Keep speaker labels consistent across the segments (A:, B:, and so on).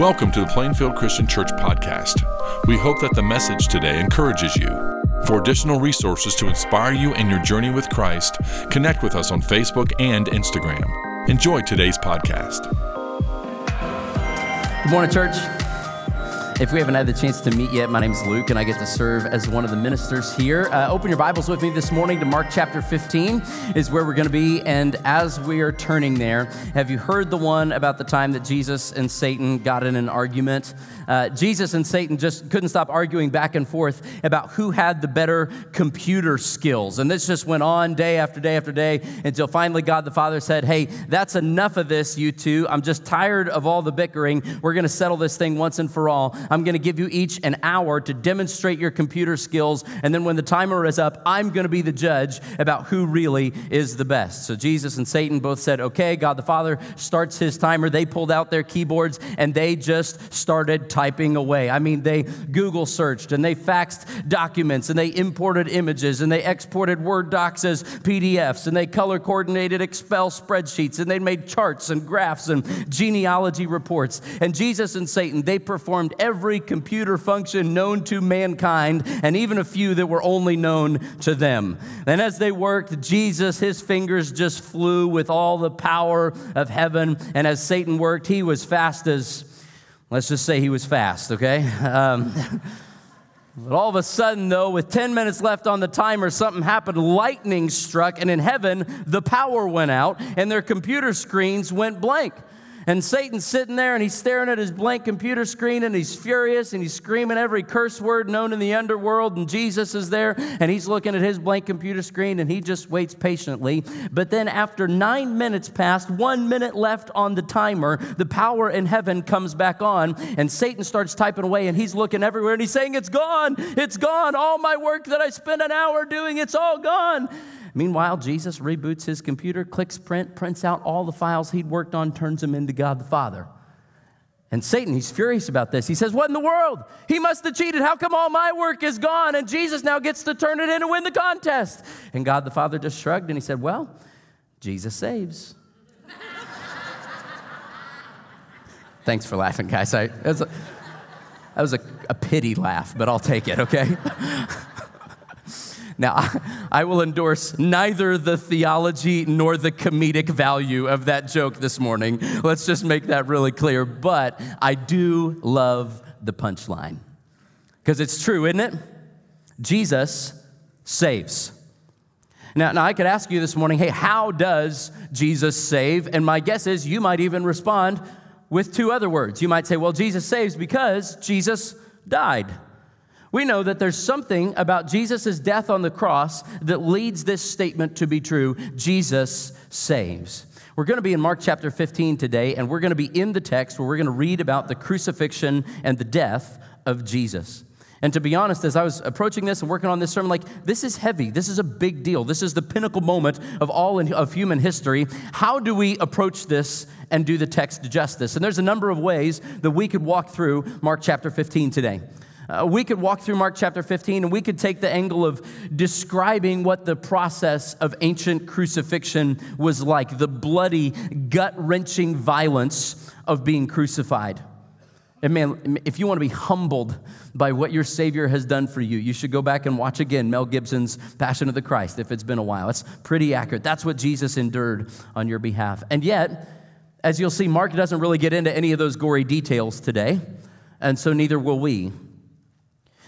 A: Welcome to the Plainfield Christian Church podcast. We hope that the message today encourages you. For additional resources to inspire you in your journey with Christ, connect with us on Facebook and Instagram. Enjoy today's podcast.
B: Good morning, church. If we haven't had the chance to meet yet, my name is Luke, and I get to serve as one of the ministers here. Uh, open your Bibles with me this morning to Mark chapter 15, is where we're going to be. And as we are turning there, have you heard the one about the time that Jesus and Satan got in an argument? Uh, Jesus and Satan just couldn't stop arguing back and forth about who had the better computer skills. And this just went on day after day after day until finally God the Father said, Hey, that's enough of this, you two. I'm just tired of all the bickering. We're going to settle this thing once and for all. I'm going to give you each an hour to demonstrate your computer skills. And then when the timer is up, I'm going to be the judge about who really is the best. So Jesus and Satan both said, Okay, God the Father starts his timer. They pulled out their keyboards and they just started typing away. I mean, they Google searched and they faxed documents and they imported images and they exported Word docs as PDFs and they color coordinated Excel spreadsheets and they made charts and graphs and genealogy reports. And Jesus and Satan, they performed every computer function known to mankind and even a few that were only known to them. And as they worked, Jesus, his fingers just flew with all the power of heaven. And as Satan worked, he was fast as Let's just say he was fast, okay? Um, but all of a sudden, though, with 10 minutes left on the timer, something happened. Lightning struck, and in heaven, the power went out, and their computer screens went blank. And Satan's sitting there and he's staring at his blank computer screen and he's furious and he's screaming every curse word known in the underworld. And Jesus is there and he's looking at his blank computer screen and he just waits patiently. But then, after nine minutes passed, one minute left on the timer, the power in heaven comes back on and Satan starts typing away and he's looking everywhere and he's saying, It's gone, it's gone. All my work that I spent an hour doing, it's all gone. Meanwhile, Jesus reboots his computer, clicks print, prints out all the files he'd worked on, turns them into God the Father. And Satan, he's furious about this. He says, What in the world? He must have cheated. How come all my work is gone? And Jesus now gets to turn it in and win the contest. And God the Father just shrugged and he said, Well, Jesus saves. Thanks for laughing, guys. I, that was, a, that was a, a pity laugh, but I'll take it, okay? Now, I will endorse neither the theology nor the comedic value of that joke this morning. Let's just make that really clear. But I do love the punchline because it's true, isn't it? Jesus saves. Now, now, I could ask you this morning, hey, how does Jesus save? And my guess is you might even respond with two other words. You might say, well, Jesus saves because Jesus died. We know that there's something about Jesus' death on the cross that leads this statement to be true Jesus saves. We're going to be in Mark chapter 15 today, and we're going to be in the text where we're going to read about the crucifixion and the death of Jesus. And to be honest, as I was approaching this and working on this sermon, like, this is heavy. This is a big deal. This is the pinnacle moment of all in, of human history. How do we approach this and do the text justice? And there's a number of ways that we could walk through Mark chapter 15 today. Uh, we could walk through Mark chapter 15 and we could take the angle of describing what the process of ancient crucifixion was like the bloody, gut wrenching violence of being crucified. And man, if you want to be humbled by what your Savior has done for you, you should go back and watch again Mel Gibson's Passion of the Christ if it's been a while. It's pretty accurate. That's what Jesus endured on your behalf. And yet, as you'll see, Mark doesn't really get into any of those gory details today, and so neither will we.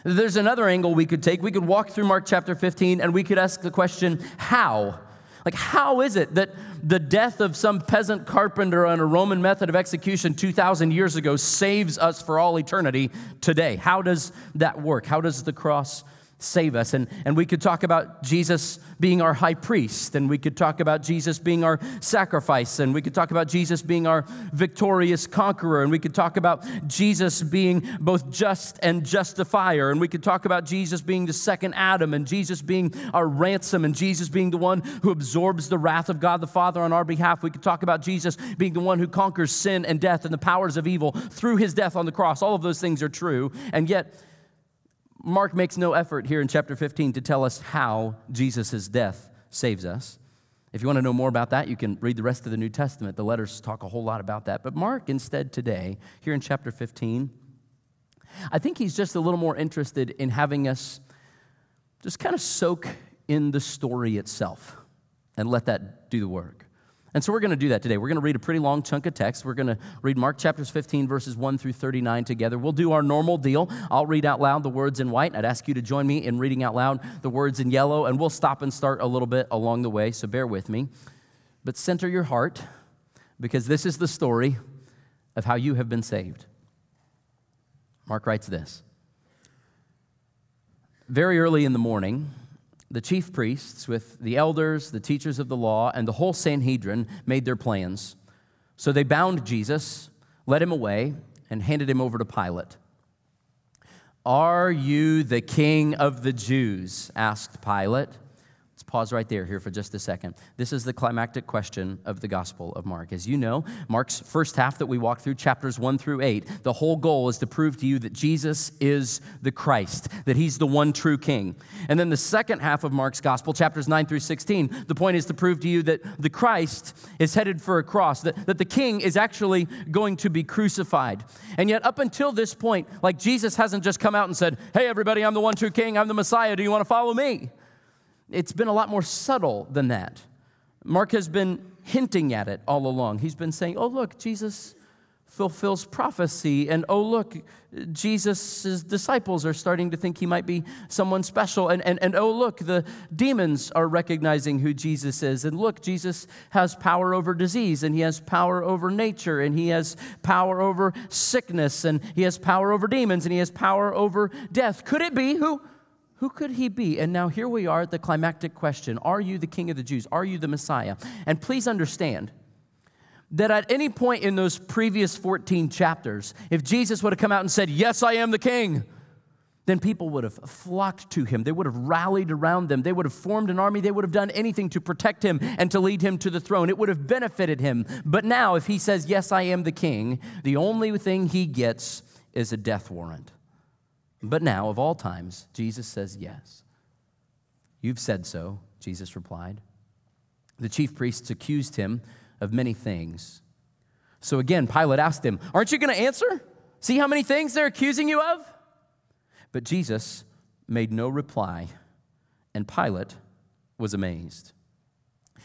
B: There's another angle we could take. We could walk through Mark chapter 15 and we could ask the question, how? Like, how is it that the death of some peasant carpenter on a Roman method of execution 2,000 years ago saves us for all eternity today? How does that work? How does the cross save us. And, and we could talk about Jesus being our high priest, and we could talk about Jesus being our sacrifice, and we could talk about Jesus being our victorious conqueror, and we could talk about Jesus being both just and justifier, and we could talk about Jesus being the second Adam, and Jesus being our ransom, and Jesus being the one who absorbs the wrath of God the Father on our behalf. We could talk about Jesus being the one who conquers sin and death and the powers of evil through his death on the cross. All of those things are true, and yet, Mark makes no effort here in chapter 15 to tell us how Jesus' death saves us. If you want to know more about that, you can read the rest of the New Testament. The letters talk a whole lot about that. But Mark, instead, today, here in chapter 15, I think he's just a little more interested in having us just kind of soak in the story itself and let that do the work. And so we're going to do that today. We're going to read a pretty long chunk of text. We're going to read Mark chapters 15, verses 1 through 39 together. We'll do our normal deal. I'll read out loud the words in white. I'd ask you to join me in reading out loud the words in yellow, and we'll stop and start a little bit along the way, so bear with me. But center your heart, because this is the story of how you have been saved. Mark writes this Very early in the morning, the chief priests, with the elders, the teachers of the law, and the whole Sanhedrin, made their plans. So they bound Jesus, led him away, and handed him over to Pilate. Are you the king of the Jews? asked Pilate. Pause right there here for just a second. This is the climactic question of the Gospel of Mark. As you know, Mark's first half that we walk through, chapters 1 through 8, the whole goal is to prove to you that Jesus is the Christ, that he's the one true king. And then the second half of Mark's Gospel, chapters 9 through 16, the point is to prove to you that the Christ is headed for a cross, that, that the king is actually going to be crucified. And yet, up until this point, like Jesus hasn't just come out and said, Hey, everybody, I'm the one true king, I'm the Messiah, do you want to follow me? It's been a lot more subtle than that. Mark has been hinting at it all along. He's been saying, oh, look, Jesus fulfills prophecy. And oh, look, Jesus' disciples are starting to think he might be someone special. And, and, and oh, look, the demons are recognizing who Jesus is. And look, Jesus has power over disease, and he has power over nature, and he has power over sickness, and he has power over demons, and he has power over death. Could it be who? Who could he be? And now here we are at the climactic question Are you the king of the Jews? Are you the Messiah? And please understand that at any point in those previous 14 chapters, if Jesus would have come out and said, Yes, I am the king, then people would have flocked to him. They would have rallied around them. They would have formed an army. They would have done anything to protect him and to lead him to the throne. It would have benefited him. But now, if he says, Yes, I am the king, the only thing he gets is a death warrant. But now, of all times, Jesus says yes. You've said so, Jesus replied. The chief priests accused him of many things. So again, Pilate asked him, Aren't you going to answer? See how many things they're accusing you of? But Jesus made no reply, and Pilate was amazed.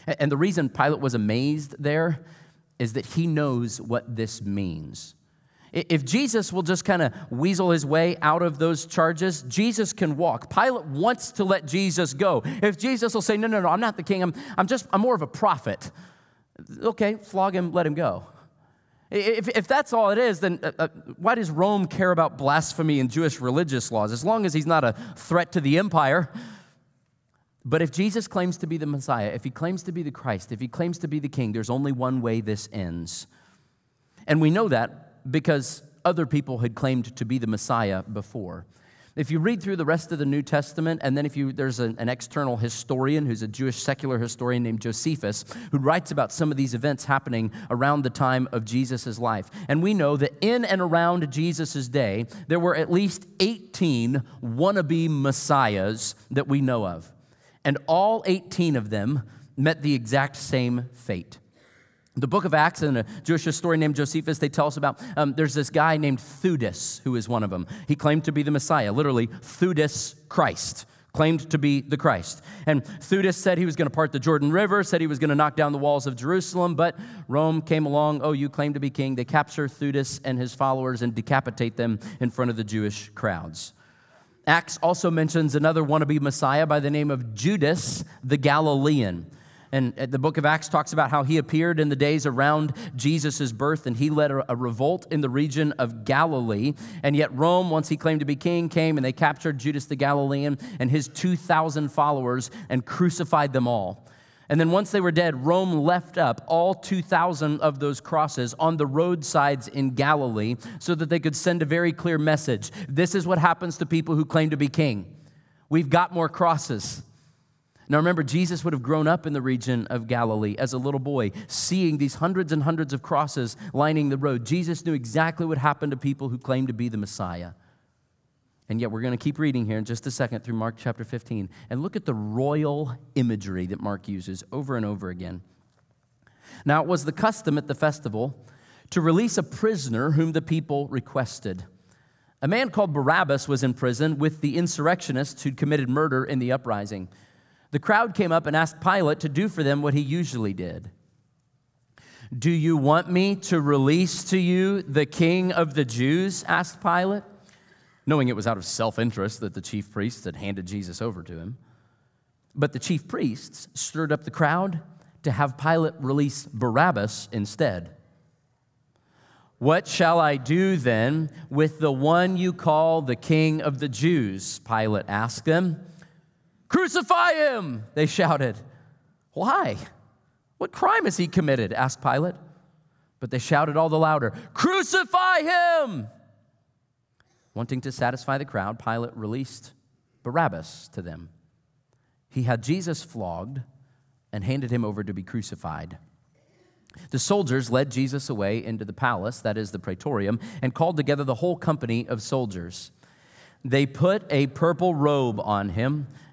B: And the reason Pilate was amazed there is that he knows what this means. If Jesus will just kind of weasel his way out of those charges, Jesus can walk. Pilate wants to let Jesus go. If Jesus will say, No, no, no, I'm not the king, I'm, I'm just, I'm more of a prophet. Okay, flog him, let him go. If, if that's all it is, then uh, uh, why does Rome care about blasphemy and Jewish religious laws? As long as he's not a threat to the empire. But if Jesus claims to be the Messiah, if he claims to be the Christ, if he claims to be the king, there's only one way this ends. And we know that because other people had claimed to be the Messiah before. If you read through the rest of the New Testament, and then if you, there's an, an, external historian who's a Jewish secular historian named Josephus, who writes about some of these events happening around the time of Jesus' life. And we know that in and around Jesus' day, there were at least 18 wannabe messiahs that we know of. And all 18 of them met the exact same fate. The book of Acts and a Jewish historian named Josephus, they tell us about um, there's this guy named Theudas who is one of them. He claimed to be the Messiah, literally, Theudas Christ, claimed to be the Christ. And Theudas said he was going to part the Jordan River, said he was going to knock down the walls of Jerusalem, but Rome came along. Oh, you claim to be king. They capture Theudas and his followers and decapitate them in front of the Jewish crowds. Acts also mentions another wannabe Messiah by the name of Judas the Galilean. And uh, the book of Acts talks about how he appeared in the days around Jesus' birth and he led a, revolt in the region of Galilee. And yet, Rome, once he claimed to be king, came and they captured Judas the Galilean and his 2,000 followers and crucified them all. And then, once they were dead, Rome left up all 2,000 of those crosses on the roadsides in Galilee so that they could send a very clear message. This is what happens to people who claim to be king. We've got more crosses. Now remember, Jesus would have grown up in the region of Galilee as a little boy, seeing these hundreds and hundreds of crosses lining the road. Jesus knew exactly what happened to people who claimed to be the Messiah. And yet, we're going to keep reading here in just a second through Mark chapter 15 and look at the royal imagery that Mark uses over and over again. Now, it was the custom at the festival to release a prisoner whom the people requested. A man called Barabbas was in prison with the insurrectionists who'd committed murder in the uprising. The crowd came up and asked Pilate to do for them what he usually did. Do you want me to release to you the king of the Jews? asked Pilate knowing it was out of self interest that the chief priests had handed Jesus over to him. But the chief priests stirred up the crowd to have Pilate release Barabbas instead. What shall I do then with the one you call the king of the Jews? Pilate asked them. Crucify him, they shouted. Why? What crime has he committed? asked Pilate. But they shouted all the louder, Crucify him! Wanting to satisfy the crowd, Pilate released Barabbas to them. He had Jesus flogged and handed him over to be crucified. The soldiers led Jesus away into the palace, that is the praetorium, and called together the whole company of soldiers. They put a purple robe on him,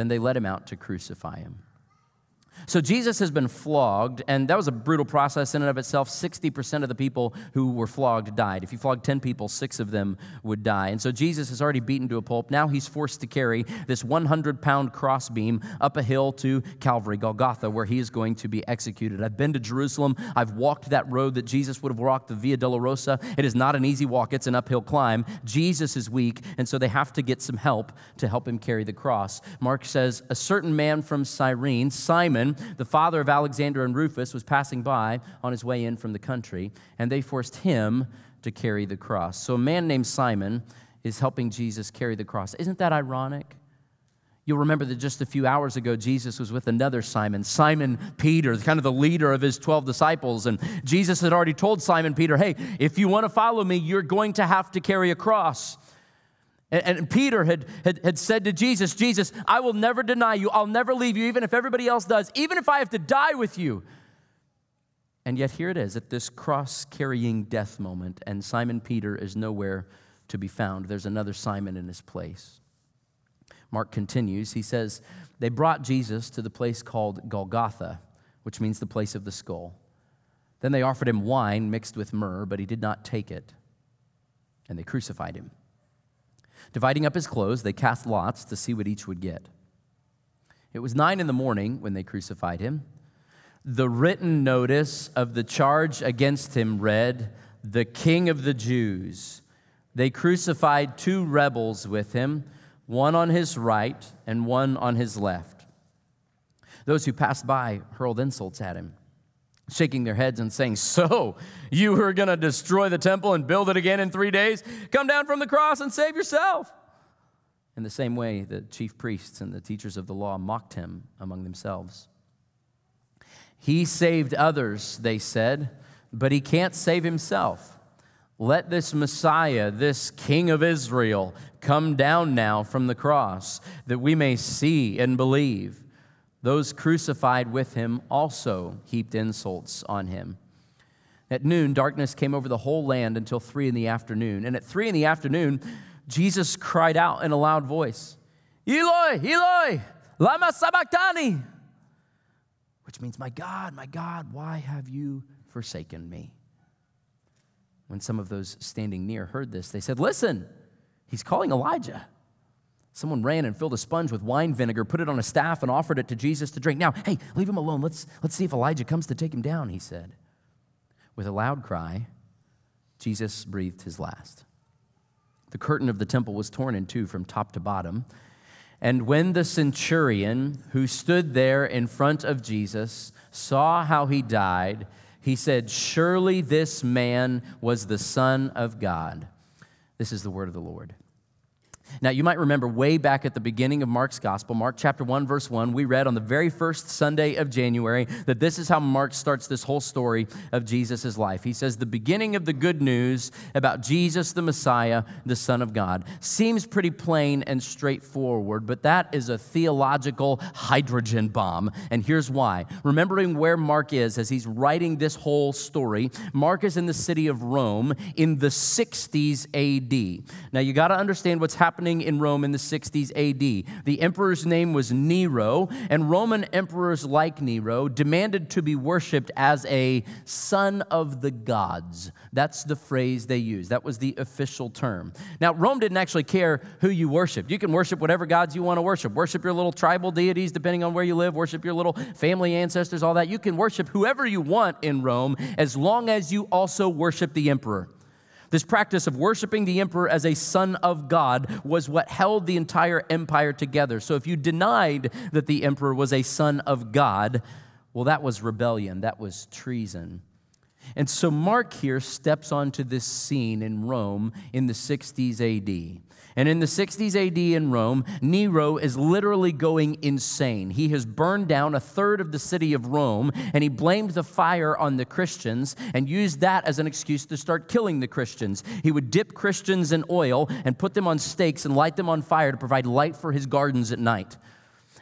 B: Then they led him out to crucify him. So Jesus has been flogged, and that was a brutal process in and of itself. 60% of the people who were flogged died. If you flogged 10 people, six of them would die. And so Jesus is already beaten to a pulp. Now he's forced to carry this 100 pound crossbeam up a hill to Calvary, Golgotha, where he is going to be executed. I've been to Jerusalem. I've walked that road that Jesus would have walked, the Via Dolorosa. It is not an easy walk, it's an uphill climb. Jesus is weak, and so they have to get some help to help him carry the cross. Mark says, A certain man from Cyrene, Simon, the father of Alexander and Rufus, was passing by on his way in from the country, and they forced him to carry the cross. So a man named Simon is helping Jesus carry the cross. Isn't that ironic? You'll remember that just a few hours ago, Jesus was with another Simon, Simon Peter, kind of the leader of his 12 disciples. And Jesus had already told Simon Peter, hey, if you want to follow me, you're going to have to carry a cross. And, and Peter had, had, had said to Jesus, Jesus, I will never deny you. I'll never leave you, even if everybody else does, even if I have to die with you. And yet, here it is at this cross carrying death moment, and Simon Peter is nowhere to be found. There's another Simon in his place. Mark continues. He says, They brought Jesus to the place called Golgotha, which means the place of the skull. Then they offered him wine mixed with myrrh, but he did not take it, and they crucified him. Dividing up his clothes, they cast lots to see what each would get. It was nine in the morning when they crucified him. The written notice of the charge against him read, The King of the Jews. They crucified two rebels with him, one on his right and one on his left. Those who passed by hurled insults at him shaking their heads and saying, So, you are going to destroy the temple and build it again in three days? Come down from the cross and save yourself. In the same way, the chief priests and the teachers of the law mocked him among themselves. He saved others, they said, but he can't save himself. Let this Messiah, this King of Israel, come down now from the cross that we may see and believe. Those crucified with him also heaped insults on him. At noon, darkness came over the whole land until three in the afternoon. And at three in the afternoon, Jesus cried out in a loud voice, Eloi, Eloi, lama sabachthani, which means, My God, my God, why have you forsaken me? When some of those standing near heard this, they said, Listen, he's calling Elijah. Someone ran and filled a sponge with wine vinegar, put it on a staff, and offered it to Jesus to drink. Now, hey, leave him alone. Let's, let's see if Elijah comes to take him down, he said. With a loud cry, Jesus breathed his last. The curtain of the temple was torn in two from top to bottom. And when the centurion who stood there in front of Jesus saw how he died, he said, Surely this man was the Son of God. This is the word of the Lord. Now, you might remember way back at the beginning of Mark's gospel, Mark chapter 1, verse 1, we read on the very first Sunday of January that this is how Mark starts this whole story of Jesus' life. He says, The beginning of the good news about Jesus the Messiah, the Son of God. Seems pretty plain and straightforward, but that is a theological hydrogen bomb. And here's why. Remembering where Mark is as he's writing this whole story, Mark is in the city of Rome in the 60s AD. Now, you got to understand what's happening happening in Rome in the 60s AD. The emperor's name was Nero, and Roman emperors like Nero demanded to be worshiped as a son of the gods. That's the phrase they used. That was the official term. Now, Rome didn't actually care who you worshiped. You can worship whatever gods you want to worship. Worship your little tribal deities, depending on where you live. Worship your little family ancestors, all that. You can worship whoever you want in Rome as long as you also worship the emperor. This practice of worshiping the emperor as a son of God was what held the entire empire together. So if you denied that the emperor was a son of God, well, that was rebellion, that was treason. And so Mark here steps onto this scene in Rome in the 60s AD. And in the 60s AD in Rome, Nero is literally going insane. He has burned down a third of the city of Rome, and he blamed the fire on the Christians and used that as an excuse to start killing the Christians. He would dip Christians in oil and put them on stakes and light them on fire to provide light for his gardens at night.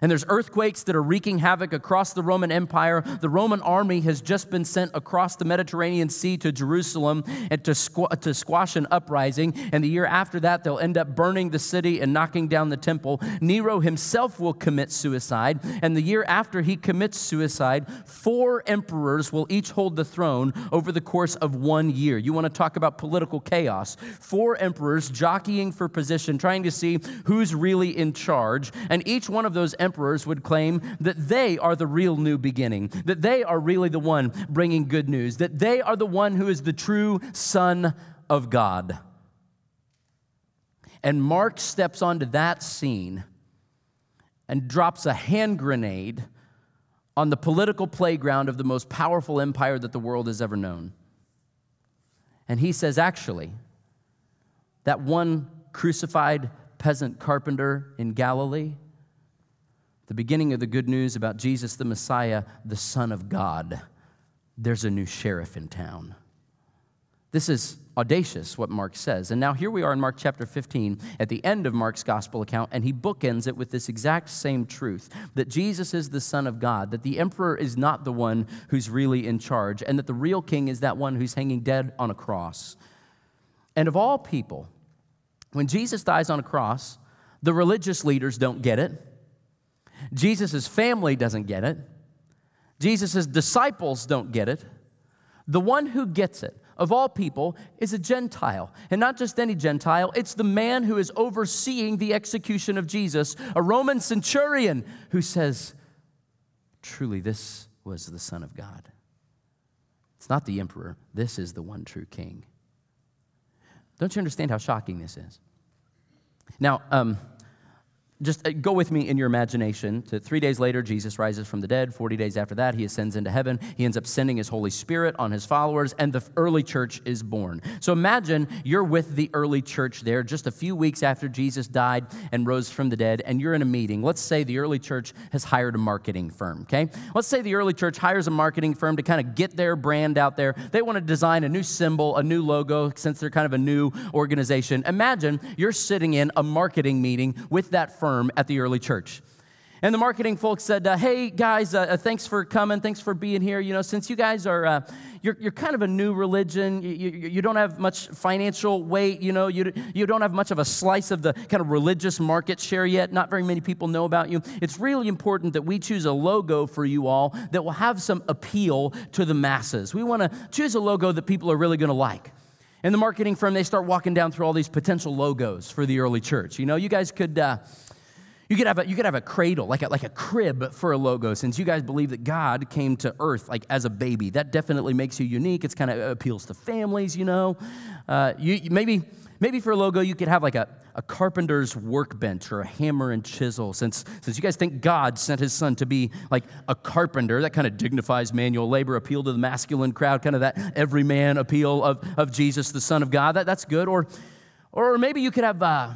B: And there's earthquakes that are wreaking havoc across the Roman Empire. The Roman army has just been sent across the Mediterranean Sea to Jerusalem and to, squ- to squash an uprising. And the year after that, they'll end up burning the city and knocking down the temple. Nero himself will commit suicide. And the year after he commits suicide, four emperors will each hold the throne over the course of one year. You want to talk about political chaos? Four emperors jockeying for position, trying to see who's really in charge. And each one of those emperors emperors would claim that they are the real new beginning, that they are really the one bringing good news, that they are the one who is the true Son of God. And Mark steps onto that scene and drops a hand grenade on the political playground of the most powerful empire that the world has ever known. And he says, actually, that one crucified peasant carpenter in Galilee the beginning of the good news about Jesus the Messiah, the Son of God. There's a new sheriff in town. This is audacious, what Mark says. And now here we are in Mark chapter 15, at the end of Mark's gospel account, and he bookends it with this exact same truth that Jesus is the Son of God, that the emperor is not the one who's really in charge, and that the real king is that one who's hanging dead on a cross. And of all people, when Jesus dies on a cross, the religious leaders don't get it. Jesus' family doesn't get it. Jesus' disciples don't get it. The one who gets it, of all people, is a Gentile. And not just any Gentile, it's the man who is overseeing the execution of Jesus, a Roman centurion who says, Truly, this was the Son of God. It's not the emperor, this is the one true king. Don't you understand how shocking this is? Now, um, just uh, go with me in your imagination to three days later jesus rises from the dead. 40 days after that he ascends into heaven. He ends up sending his holy spirit on his followers and the early church is born. So imagine you're with the early church there just a few weeks after jesus died and rose from the dead and you're in a meeting. Let's say the early church has hired a marketing firm okay? Let's say the early church hires a marketing firm to kind of get their brand out there. They want to design a new symbol a new logo since they're kind of a new organization. Imagine you're sitting in a marketing meeting with that firm firm at the early church. And the marketing folks said, uh, "Hey guys, uh, uh, thanks for coming. Thanks for being here. You know, since you guys are, uh, you're, you're kind of a new religion. You, you, you, don't have much financial weight. You know, you, you don't have much of a slice of the kind of religious market share yet. Not very many people know about you. It's really important that we choose a logo for you all that will have some appeal to the masses. We want to choose a logo that people are really going to like." And the marketing firm, they start walking down through all these potential logos for the early church. You know, you guys could uh, you could have a, you could have a cradle, like a, like a crib for a logo, since you guys believe that God came to earth like as a baby. That definitely makes you unique. It's kind of appeals to families, you know. Uh, you, maybe, maybe for a logo, you could have like a, a carpenter's workbench or a hammer and chisel. Since, since you guys think God sent his son to be like a carpenter, that kind of dignifies manual labor, appeal to the masculine crowd, kind of that everyman appeal of, of Jesus, the Son of God. That, that's good. Or, or maybe you could have. Uh,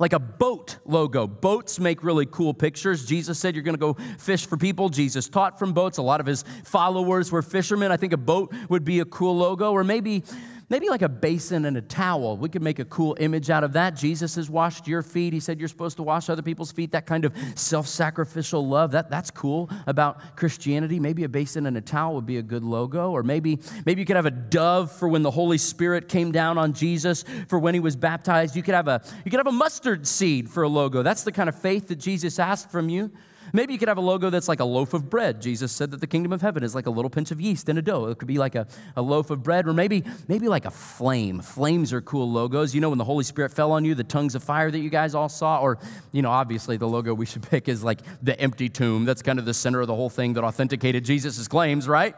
B: like a boat logo. Boats make really cool pictures. Jesus said you're going to go fish for people. Jesus taught from boats. A lot of his followers were fishermen. I think a boat would be a cool logo. Or maybe maybe like a basin and a towel. We could make a cool image out of that. Jesus has washed your feet. He said you're supposed to wash other people's feet. That kind of self sacrificial love, that, that's cool about Christianity. Maybe a basin and a towel would be a good logo. Or maybe, maybe you could have a dove for when the Holy Spirit came down on Jesus for when he was baptized. You could have a, you could have a mustard seed for a logo. That's the kind of faith that Jesus asked from you. Maybe you could have a logo that's like a loaf of bread. Jesus said that the kingdom of heaven is like a little pinch of yeast in a dough. It could be like a, a loaf of bread, or maybe, maybe like a flame. Flames are cool logos. You know, when the Holy Spirit fell on you, the tongues of fire that you guys all saw, or, you know, obviously the logo we should pick is like the empty tomb. That's kind of the center of the whole thing that authenticated Jesus' claims, right?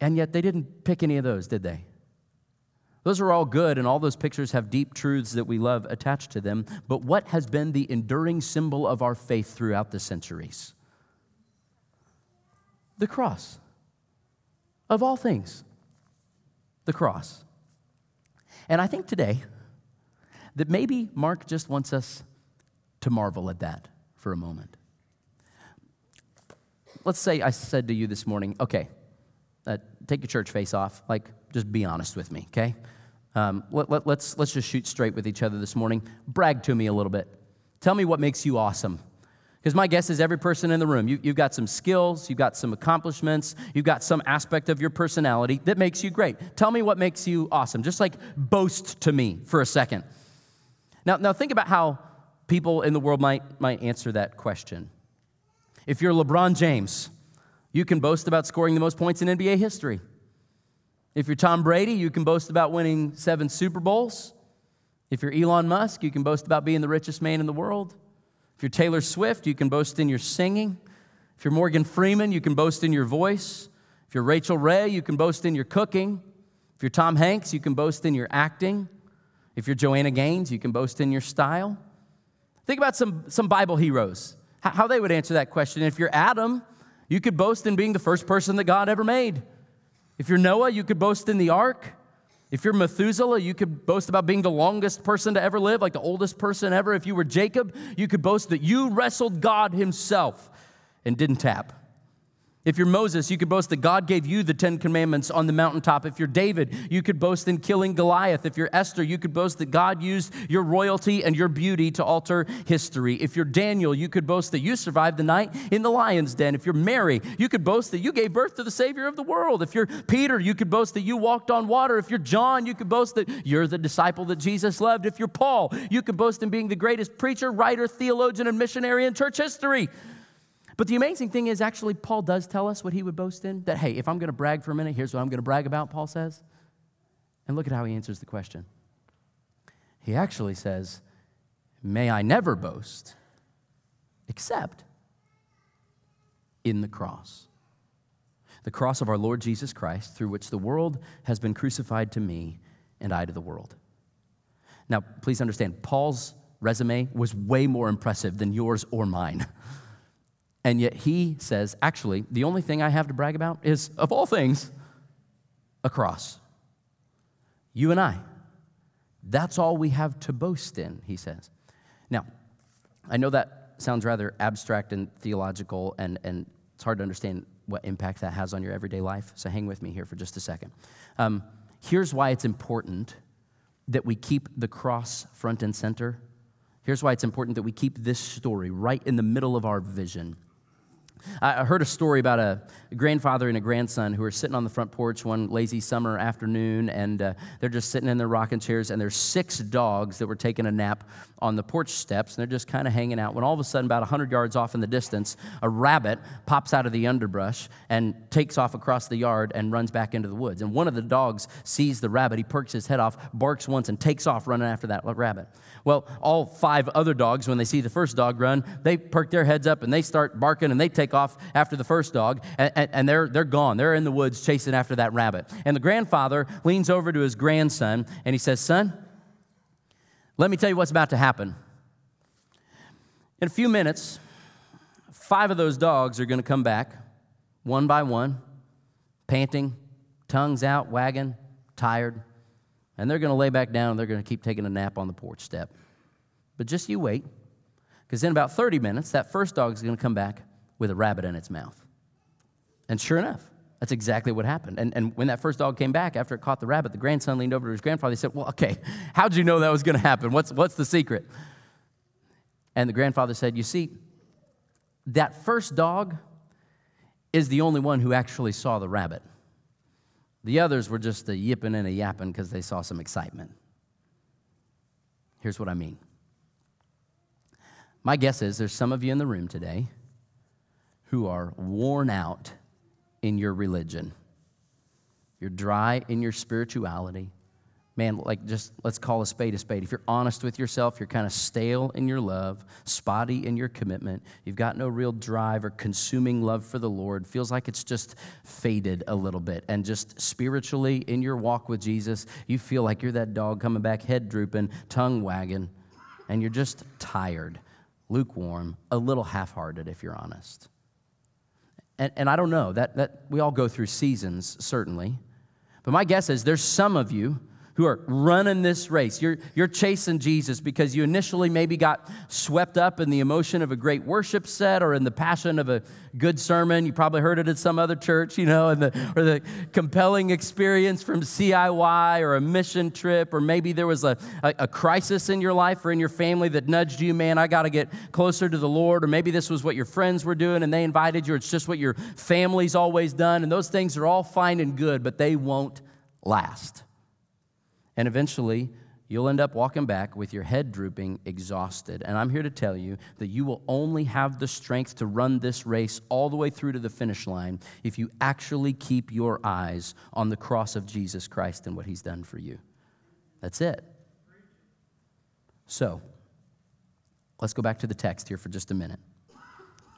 B: And yet they didn't pick any of those, did they? Those are all good, and all those pictures have deep truths that we love attached to them. But what has been the enduring symbol of our faith throughout the centuries? The cross. Of all things, the cross. And I think today that maybe Mark just wants us to marvel at that for a moment. Let's say I said to you this morning, okay, uh, take your church face off. Like, just be honest with me, okay? Um, let, let, let's, let's just shoot straight with each other this morning. Brag to me a little bit. Tell me what makes you awesome. Because my guess is every person in the room, you, you've got some skills, you've got some accomplishments, you've got some aspect of your personality that makes you great. Tell me what makes you awesome. Just like boast to me for a second. Now, now think about how people in the world might, might answer that question. If you're LeBron James, you can boast about scoring the most points in NBA history. If you're Tom Brady, you can boast about winning seven Super Bowls. If you're Elon Musk, you can boast about being the richest man in the world. If you're Taylor Swift, you can boast in your singing. If you're Morgan Freeman, you can boast in your voice. If you're Rachael Ray, you can boast in your cooking. If you're Tom Hanks, you can boast in your acting. If you're Joanna Gaines, you can boast in your style. Think about some, some Bible heroes, how they would answer that question. If you're Adam, you could boast in being the first person that God ever made. If you're Noah, you could boast in the ark. If you're Methuselah, you could boast about being the longest person to ever live, like the oldest person ever. If you were Jacob, you could boast that you wrestled God Himself and didn't tap. If you're Moses, you could boast that God gave you the Ten Commandments on the mountaintop. If you're David, you could boast in killing Goliath. If you're Esther, you could boast that God used your royalty and your beauty to alter history. If you're Daniel, you could boast that you survived the night in the lion's den. If you're Mary, you could boast that you gave birth to the Savior of the world. If you're Peter, you could boast that you walked on water. If you're John, you could boast that you're the disciple that Jesus loved. If you're Paul, you could boast in being the greatest preacher, writer, theologian, and missionary in church history. But the amazing thing is, actually, Paul does tell us what he would boast in. That, hey, if I'm going to brag for a minute, here's what I'm going to brag about, Paul says. And look at how he answers the question. He actually says, May I never boast except in the cross. The cross of our Lord Jesus Christ, through which the world has been crucified to me and I to the world. Now, please understand, Paul's resume was way more impressive than yours or mine. And yet he says, actually, the only thing I have to brag about is, of all things, a cross. You and I. That's all we have to boast in, he says. Now, I know that sounds rather abstract and theological, and, and it's hard to understand what impact that has on your everyday life. So hang with me here for just a second. Um, here's why it's important that we keep the cross front and center. Here's why it's important that we keep this story right in the middle of our vision. I heard a story about a grandfather and a grandson who were sitting on the front porch one lazy summer afternoon, and uh, they're just sitting in their rocking chairs, and there's six dogs that were taking a nap on the porch steps, and they're just kind of hanging out. When all of a sudden, about 100 yards off in the distance, a rabbit pops out of the underbrush and takes off across the yard and runs back into the woods. And one of the dogs sees the rabbit, he perks his head off, barks once, and takes off running after that rabbit. Well, all five other dogs, when they see the first dog run, they perk their heads up and they start barking and they take off after the first dog, and, and, and they're, they're gone. They're in the woods chasing after that rabbit. And the grandfather leans over to his grandson and he says, Son, let me tell you what's about to happen. In a few minutes, five of those dogs are going to come back, one by one, panting, tongues out, wagging, tired, and they're going to lay back down and they're going to keep taking a nap on the porch step. But just you wait, because in about 30 minutes, that first dog is going to come back with a rabbit in its mouth. And sure enough, that's exactly what happened. And, and when that first dog came back after it caught the rabbit, the grandson leaned over to his grandfather. He said, Well, okay, how'd you know that was going to happen? What's, what's the secret? And the grandfather said, You see, that first dog is the only one who actually saw the rabbit. The others were just a yipping and a yapping because they saw some excitement. Here's what I mean. My guess is there's some of you in the room today who are worn out in your religion. You're dry in your spirituality man, like just let's call a spade a spade. If you're honest with yourself, you're kind of stale in your love, spotty in your commitment. You've got no real drive or consuming love for the Lord. Feels like it's just faded a little bit. And just spiritually in your walk with Jesus, you feel like you're that dog coming back, head drooping, tongue wagging, and you're just tired, lukewarm, a little half hearted, if you're honest. And, and I don't know, that, that we all go through seasons, certainly. But my guess is there's some of you who are running this race. You're, you're chasing Jesus because you initially maybe got swept up in the emotion of a great worship set or in the passion of a good sermon. You probably heard it at some other church, you know, and the, or the compelling experience from CIY or a mission trip, or maybe there was a, a, a crisis in your life or in your family that nudged you, man, I got to get closer to the Lord. Or maybe this was what your friends were doing and they invited you, it's just what your family's always done. And those things are all fine and good, but they won't last. And eventually, you'll end up walking back with your head drooping, exhausted. And I'm here to tell you that you will only have the strength to run this race all the way through to the finish line if you actually keep your eyes on the cross of Jesus Christ and what he's done for you. That's it. So, let's go back to the text here for just a minute.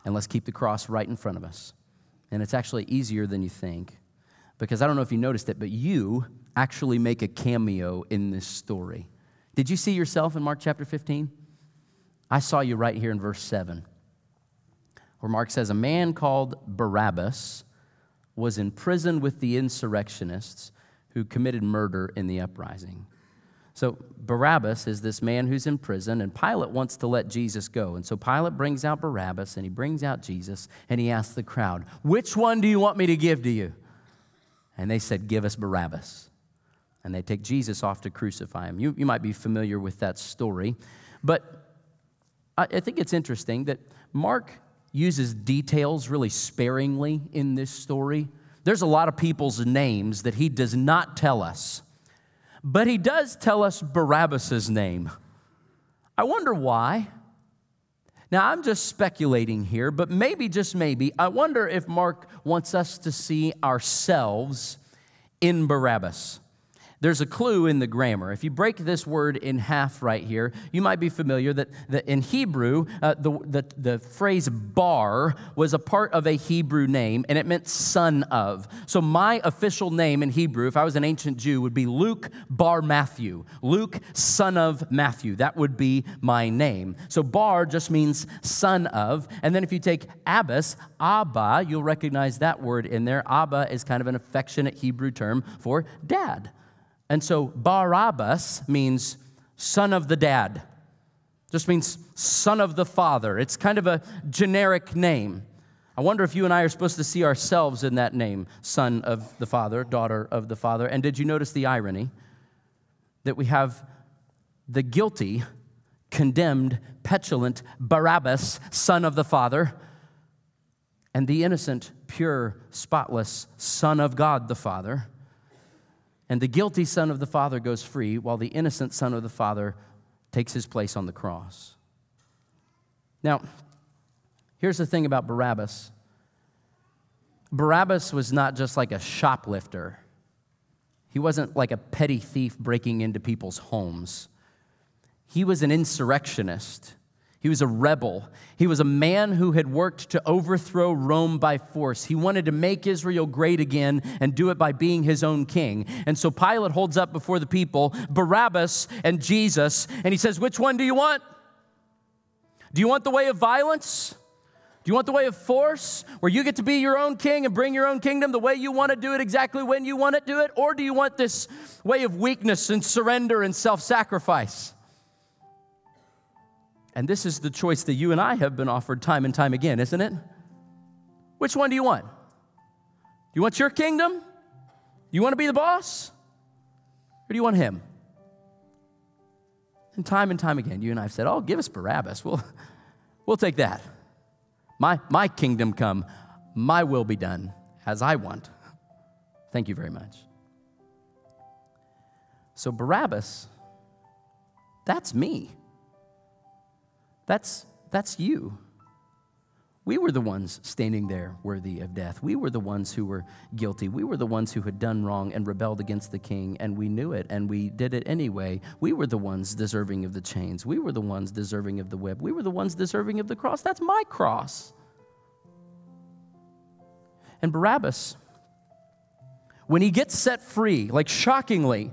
B: And let's keep the cross right in front of us. And it's actually easier than you think because I don't know if you noticed it, but you actually make a cameo in this story. Did you see yourself in Mark chapter 15? I saw you right here in verse 7, where Mark says, A man called Barabbas was in prison with the insurrectionists who committed murder in the uprising. So, Barabbas is this man who's in prison, and Pilate wants to let Jesus go. And so, Pilate brings out Barabbas and he brings out Jesus, and he asks the crowd, Which one do you want me to give to you? And they said, Give us Barabbas and they take Jesus off to crucify him. You, you might be familiar with that story, but I, I think it's interesting that Mark uses details really sparingly in this story. There's a lot of people's names that he does not tell us, but he does tell us Barabbas's name. I wonder why. Now, I'm just speculating here, but maybe, just maybe, I wonder if Mark wants us to see ourselves in Barabbas. There's a clue in the grammar. If you break this word in half right here, you might be familiar that, that in Hebrew, uh, the, the, the phrase bar was a part of a Hebrew name and it meant son of. So my official name in Hebrew, if I was an ancient Jew, would be Luke bar Matthew. Luke, son of Matthew. That would be my name. So bar just means son of. And then if you take Abbas, Abba, you'll recognize that word in there. Abba is kind of an affectionate Hebrew term for dad. And so Barabbas means son of the dad, just means son of the father. It's kind of a generic name. I wonder if you and I are supposed to see ourselves in that name, son of the father, daughter of the father. And did you notice the irony that we have the guilty, condemned, petulant Barabbas, son of the father, and the innocent, pure, spotless son of God the Father? And the guilty son of the father goes free, while the innocent son of the father takes his place on the cross. Now, here's the thing about Barabbas Barabbas was not just like a shoplifter, he wasn't like a petty thief breaking into people's homes. He was an insurrectionist. He was a rebel. He was a man who had worked to overthrow Rome by force. He wanted to make Israel great again and do it by being his own king. And so Pilate holds up before the people Barabbas and Jesus, and he says, Which one do you want? Do you want the way of violence? Do you want the way of force, where you get to be your own king and bring your own kingdom the way you want to do it, exactly when you want to do it? Or do you want this way of weakness and surrender and self sacrifice? And this is the choice that you and I have been offered time and time again, isn't it? Which one do you want? Do you want your kingdom? You want to be the boss? Or do you want him? And time and time again, you and I have said, Oh, give us Barabbas. We'll, we'll take that. My, my kingdom come, my will be done as I want. Thank you very much. So, Barabbas, that's me. That's, that's you. We were the ones standing there worthy of death. We were the ones who were guilty. We were the ones who had done wrong and rebelled against the king, and we knew it, and we did it anyway. We were the ones deserving of the chains. We were the ones deserving of the whip. We were the ones deserving of the cross. That's my cross. And Barabbas, when he gets set free, like shockingly,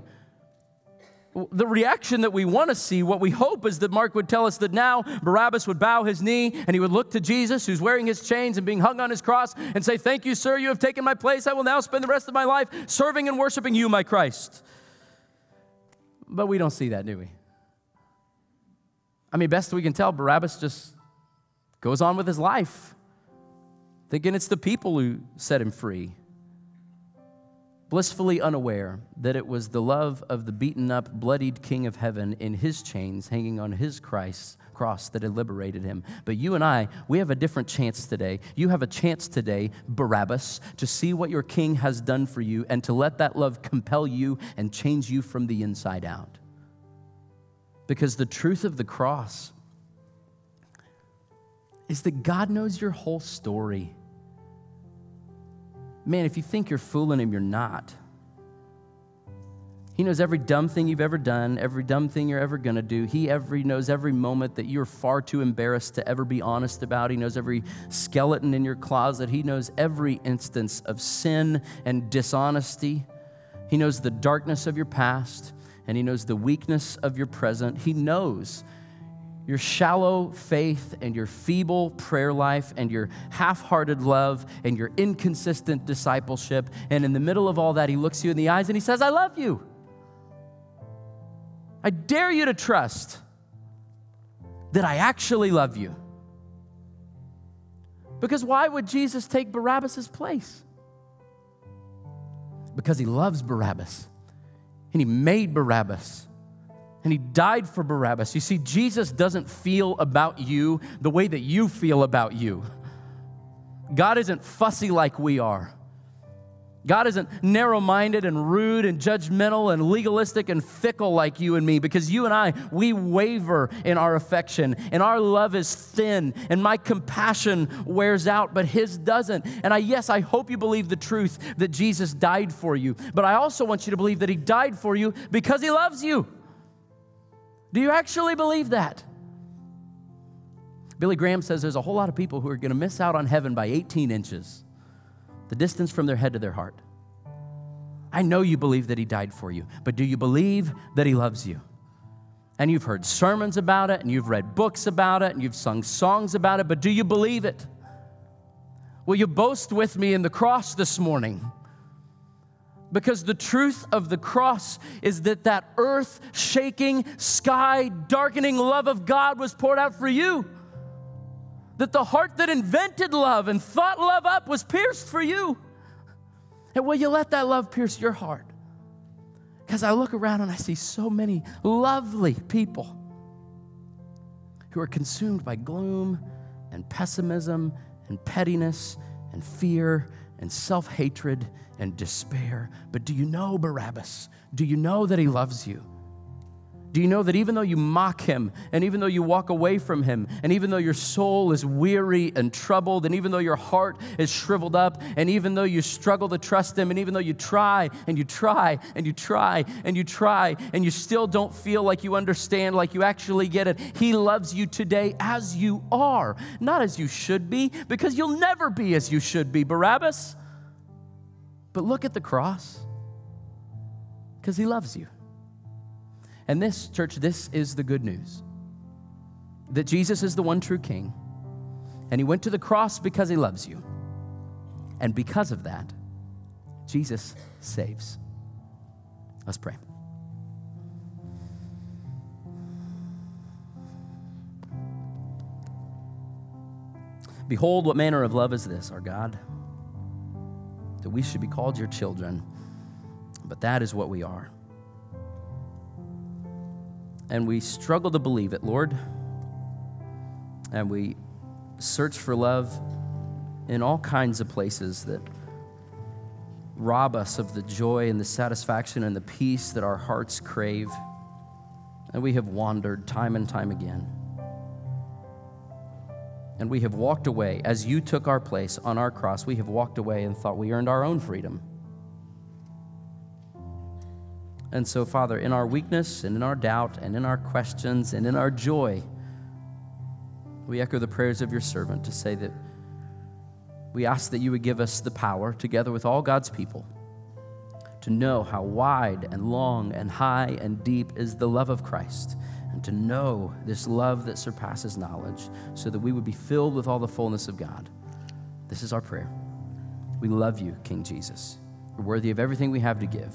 B: the reaction that we want to see, what we hope is that Mark would tell us that now Barabbas would bow his knee and he would look to Jesus, who's wearing his chains and being hung on his cross, and say, Thank you, sir, you have taken my place. I will now spend the rest of my life serving and worshiping you, my Christ. But we don't see that, do we? I mean, best we can tell, Barabbas just goes on with his life, thinking it's the people who set him free blissfully unaware that it was the love of the beaten up, bloodied King of heaven in his chains hanging on his Christ, cross that had liberated him. But you and I, we have a different chance today. You have a chance today, Barabbas, to see what your King has done for you and to let that love compel you and change you from the inside out. Because the truth of the cross is that God knows your whole story. Man, if you think you're fooling him, you're not. He knows every dumb thing you've ever done, every dumb thing you're ever going to do. He every knows every moment that you're far too embarrassed to ever be honest about. He knows every skeleton in your closet. He knows every instance of sin and dishonesty. He knows the darkness of your past and he knows the weakness of your present. He knows your shallow faith and your feeble prayer life and your half hearted love and your inconsistent discipleship. And in the middle of all that, he looks you in the eyes and he says, I love you. I dare you to trust that I actually love you. Because why would Jesus take Barabbas' place? Because he loves Barabbas and he made Barabbas and he died for Barabbas. You see, Jesus doesn't feel about you the way that you feel about you. God isn't fussy like we are. God isn't narrow minded and rude and judgmental and legalistic and fickle like you and me because you and I, we waver in our affection and our love is thin and my compassion wears out, but His doesn't. And I, yes, I hope you believe the truth that Jesus died for you, but I also want you to believe that He died for you because He loves you. Do you actually believe that? Billy Graham says there's a whole lot of people who are going to miss out on heaven by 18 inches, the distance from their head to their heart. I know you believe that He died for you, but do you believe that He loves you? And you've heard sermons about it, and you've read books about it, and you've sung songs about it, but do you believe it? Will you boast with me in the cross this morning? Because the truth of the cross is that that earth shaking, sky darkening love of God was poured out for you. That the heart that invented love and thought love up was pierced for you. And will you let that love pierce your heart? Because I look around and I see so many lovely people who are consumed by gloom and pessimism and pettiness and fear and self hatred and despair. But do you know Barabbas? Do you know that he loves you? Do you know that even though you mock him, and even though you walk away from him, and even though your soul is weary and troubled, and even though your heart is shriveled up, and even though you struggle to trust him, and even though you try and you try and you try and you try, and you still don't feel like you understand, like you actually get it, he loves you today as you are, not as you should be, because you'll never be as you should be, Barabbas. But look at the cross because he loves you. And this, church, this is the good news that Jesus is the one true king, and he went to the cross because he loves you. And because of that, Jesus saves. Let's pray. Behold, what manner of love is this, our God, that we should be called your children, but that is what we are. And we struggle to believe it, Lord. And we search for love in all kinds of places that rob us of the joy and the satisfaction and the peace that our hearts crave. And we have wandered time and time again. And we have walked away. As you took our place on our cross, we have walked away and thought we earned our own freedom. And so, Father, in our weakness and in our doubt and in our questions and in our joy, we echo the prayers of your servant to say that we ask that you would give us the power, together with all God's people, to know how wide and long and high and deep is the love of Christ, and to know this love that surpasses knowledge, so that we would be filled with all the fullness of God. This is our prayer. We love you, King Jesus. You're worthy of everything we have to give.